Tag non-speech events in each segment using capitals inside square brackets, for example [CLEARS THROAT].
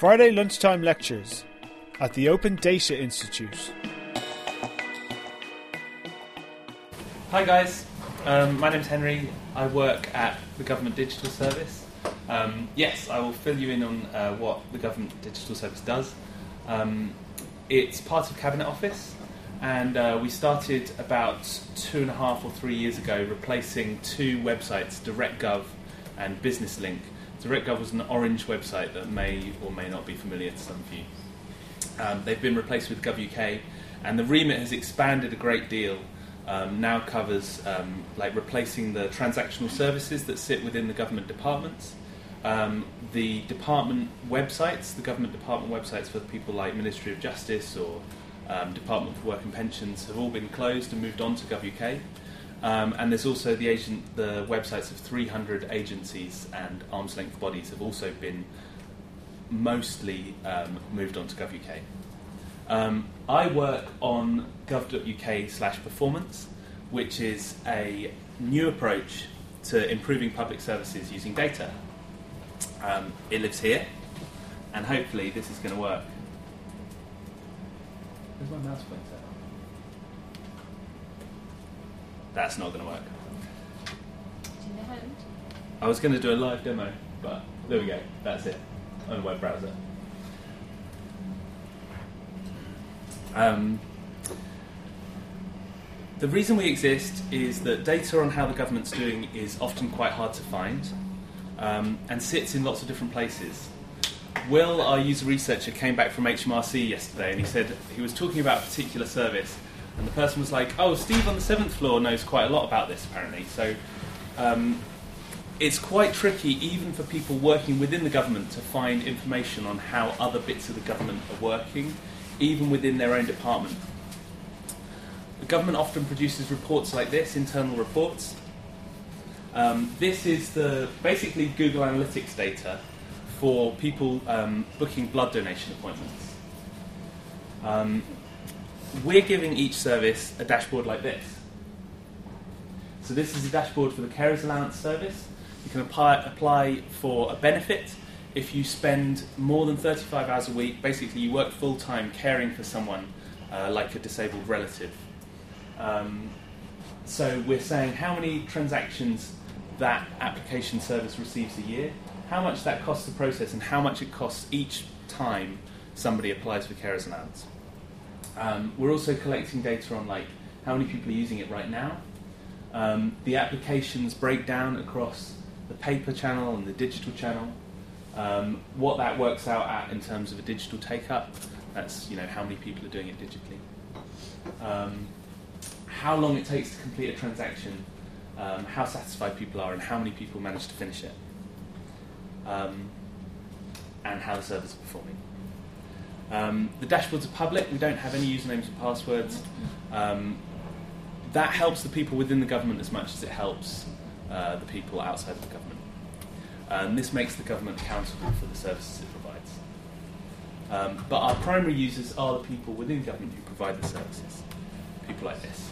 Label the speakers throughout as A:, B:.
A: Friday lunchtime lectures at the Open Data Institute.
B: Hi guys, um, my name's Henry. I work at the Government Digital Service. Um, yes, I will fill you in on uh, what the Government Digital Service does. Um, it's part of Cabinet Office, and uh, we started about two and a half or three years ago replacing two websites, DirectGov and BusinessLink. DirectGov was an orange website that may or may not be familiar to some of you. Um, they've been replaced with GovUK, and the remit has expanded a great deal. Um, now covers um, like replacing the transactional services that sit within the government departments, um, the department websites, the government department websites for people like Ministry of Justice or um, Department for Work and Pensions have all been closed and moved on to GovUK. Um, and there's also the agent, the websites of 300 agencies and arm's length bodies have also been mostly um, moved on to GovUK. Um, I work on gov.uk slash performance, which is a new approach to improving public services using data. Um, it lives here, and hopefully this is going to work. Where's my mouse pointer? That's not going to work.
C: In the hand.
B: I was going to do a live demo, but there we go. That's it on a web browser. Um, the reason we exist is that data on how the government's doing is often quite hard to find um, and sits in lots of different places. Will, our user researcher, came back from HMRC yesterday and he said he was talking about a particular service, and the person was like, "Oh, Steve on the seventh floor knows quite a lot about this apparently." So um, it's quite tricky, even for people working within the government, to find information on how other bits of the government are working, even within their own department. The government often produces reports like this, internal reports. Um, this is the basically Google Analytics data for people um, booking blood donation appointments. Um, we're giving each service a dashboard like this. So this is a dashboard for the carers allowance service. You can apply, apply for a benefit if you spend more than 35 hours a week. Basically, you work full time caring for someone uh, like a disabled relative. Um, so we're saying how many transactions that application service receives a year, how much that costs to process, and how much it costs each time somebody applies for carers allowance. Um, we're also collecting data on like how many people are using it right now. Um, the applications break down across the paper channel and the digital channel. Um, what that works out at in terms of a digital take up, that's you know how many people are doing it digitally. Um, how long it takes to complete a transaction, um, how satisfied people are, and how many people manage to finish it, um, and how the servers are performing. Um, the dashboards are public. We don't have any usernames and passwords. Um, that helps the people within the government as much as it helps uh, the people outside of the government. And this makes the government accountable for the services it provides. Um, but our primary users are the people within government who provide the services. People like this.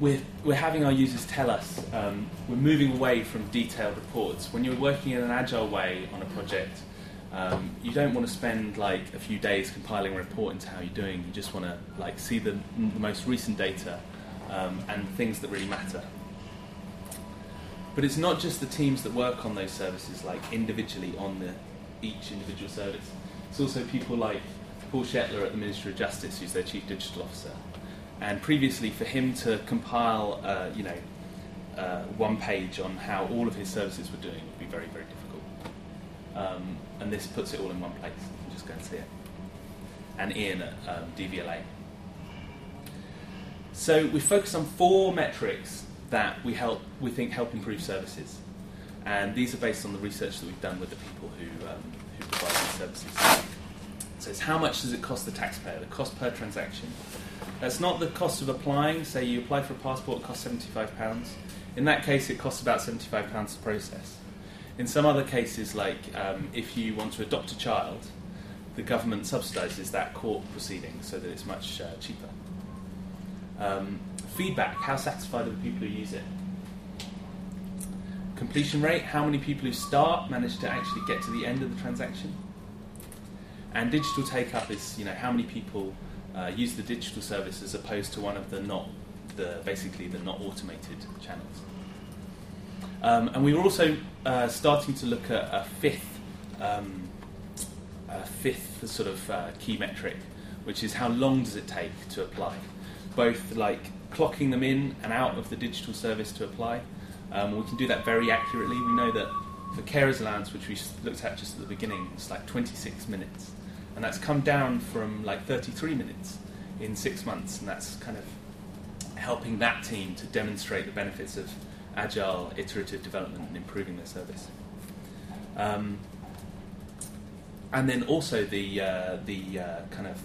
B: We're, we're having our users tell us um, we're moving away from detailed reports. When you're working in an agile way on a project, um, you don't want to spend like a few days compiling a report into how you're doing. You just want to like see the, the most recent data um, and things that really matter. But it's not just the teams that work on those services, like individually on the each individual service. It's also people like Paul Shetler at the Ministry of Justice, who's their chief digital officer. And previously, for him to compile, uh, you know, uh, one page on how all of his services were doing would be very, very difficult. Um, and this puts it all in one place. Just go and see it. And Ian at um, DVLA. So we focus on four metrics that we help we think help improve services, and these are based on the research that we've done with the people who um, who provide these services. So it's how much does it cost the taxpayer, the cost per transaction. That's not the cost of applying. Say you apply for a passport, it costs seventy-five pounds. In that case, it costs about seventy-five pounds to process. In some other cases, like um, if you want to adopt a child, the government subsidises that court proceeding so that it's much uh, cheaper. Um, feedback how satisfied are the people who use it? completion rate, how many people who start manage to actually get to the end of the transaction. And digital take up is you know how many people uh, use the digital service as opposed to one of the not the basically the not automated channels. Um, and we were also uh, starting to look at a fifth um, a fifth sort of uh, key metric, which is how long does it take to apply, both like clocking them in and out of the digital service to apply. Um, we can do that very accurately. We know that for carers allowance, which we looked at just at the beginning, it's like 26 minutes, and that's come down from like 33 minutes in six months, and that's kind of helping that team to demonstrate the benefits of agile, iterative development and improving their service. Um, and then also the uh, the uh, kind of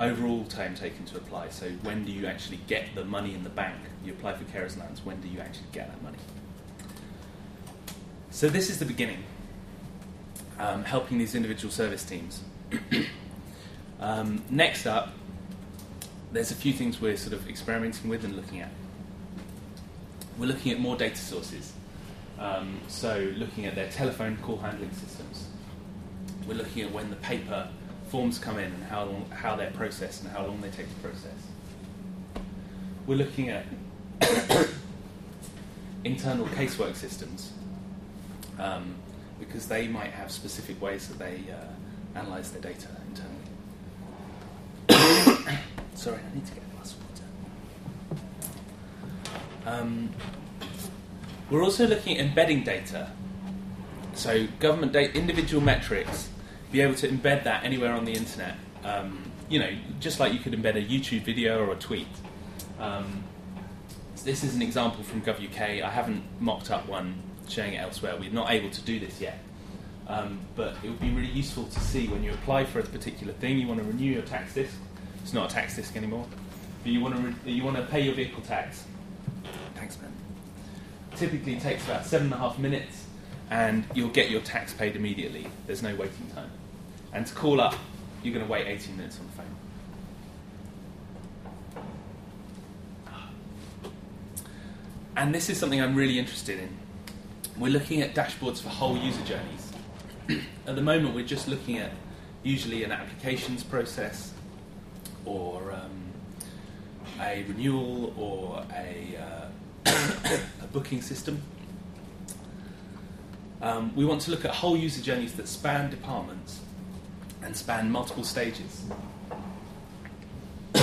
B: overall time taken to apply. So when do you actually get the money in the bank? You apply for carers allowance. When do you actually get that money? So this is the beginning, um, helping these individual service teams. [COUGHS] um, next up, there's a few things we're sort of experimenting with and looking at. We're looking at more data sources. Um, so looking at their telephone call handling systems. We're looking at when the paper forms come in and how, long, how they're processed and how long they take to process. We're looking at [COUGHS] internal casework systems um, because they might have specific ways that they uh, analyze their data internally. [COUGHS] Sorry, I need to get a glass of water. Um, we're also looking at embedding data. So, government data, individual metrics, be able to embed that anywhere on the internet. Um, you know, just like you could embed a YouTube video or a tweet. Um, so this is an example from GovUK. I haven't mocked up one showing it elsewhere. We're not able to do this yet. Um, but it would be really useful to see when you apply for a particular thing, you want to renew your tax disc. It's not a tax disc anymore. But you want to, re- you want to pay your vehicle tax. Thanks, man. Typically takes about seven and a half minutes, and you'll get your tax paid immediately. There's no waiting time. And to call up, you're going to wait 18 minutes on the phone. And this is something I'm really interested in. We're looking at dashboards for whole user journeys. At the moment, we're just looking at usually an applications process or um, a renewal or a, uh, [COUGHS] a booking system. Um, we want to look at whole user journeys that span departments and span multiple stages. [COUGHS] so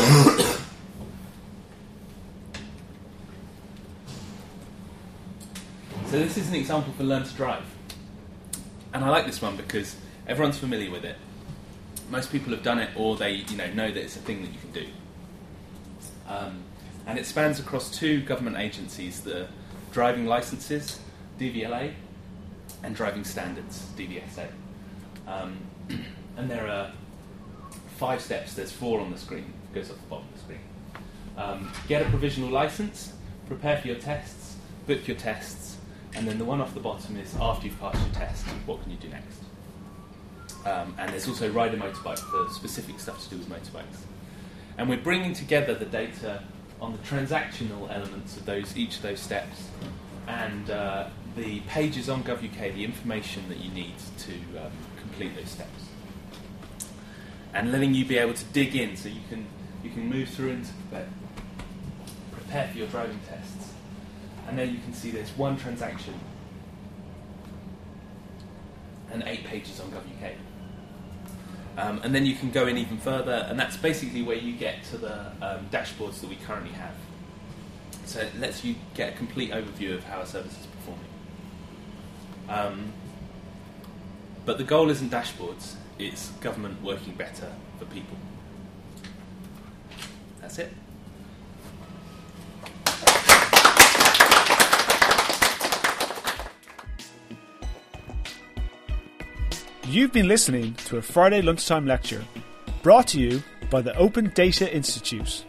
B: this is an example for Learn to Drive. And I like this one because everyone's familiar with it. Most people have done it or they you know, know that it's a thing that you can do. Um, and it spans across two government agencies, the driving licenses, DVLA, and driving standards, DVSA. Um, [CLEARS THROAT] and there are five steps. There's four on the screen. It goes off the bottom of the screen. Um, get a provisional license, prepare for your tests, book your tests, and then the one off the bottom is after you've passed your test, what can you do next? Um, and there's also ride a motorbike for specific stuff to do with motorbikes. And we're bringing together the data on the transactional elements of those each of those steps and uh, the pages on GovUK, the information that you need to um, complete those steps and letting you be able to dig in so you can you can move through and prepare, prepare for your driving tests. And there you can see there's one transaction and eight pages on GovUK. Um, and then you can go in even further, and that's basically where you get to the um, dashboards that we currently have. So it lets you get a complete overview of how a service is performing. Um, but the goal isn't dashboards, it's government working better for people. That's it.
A: You've been listening to a Friday lunchtime lecture brought to you by the Open Data Institute.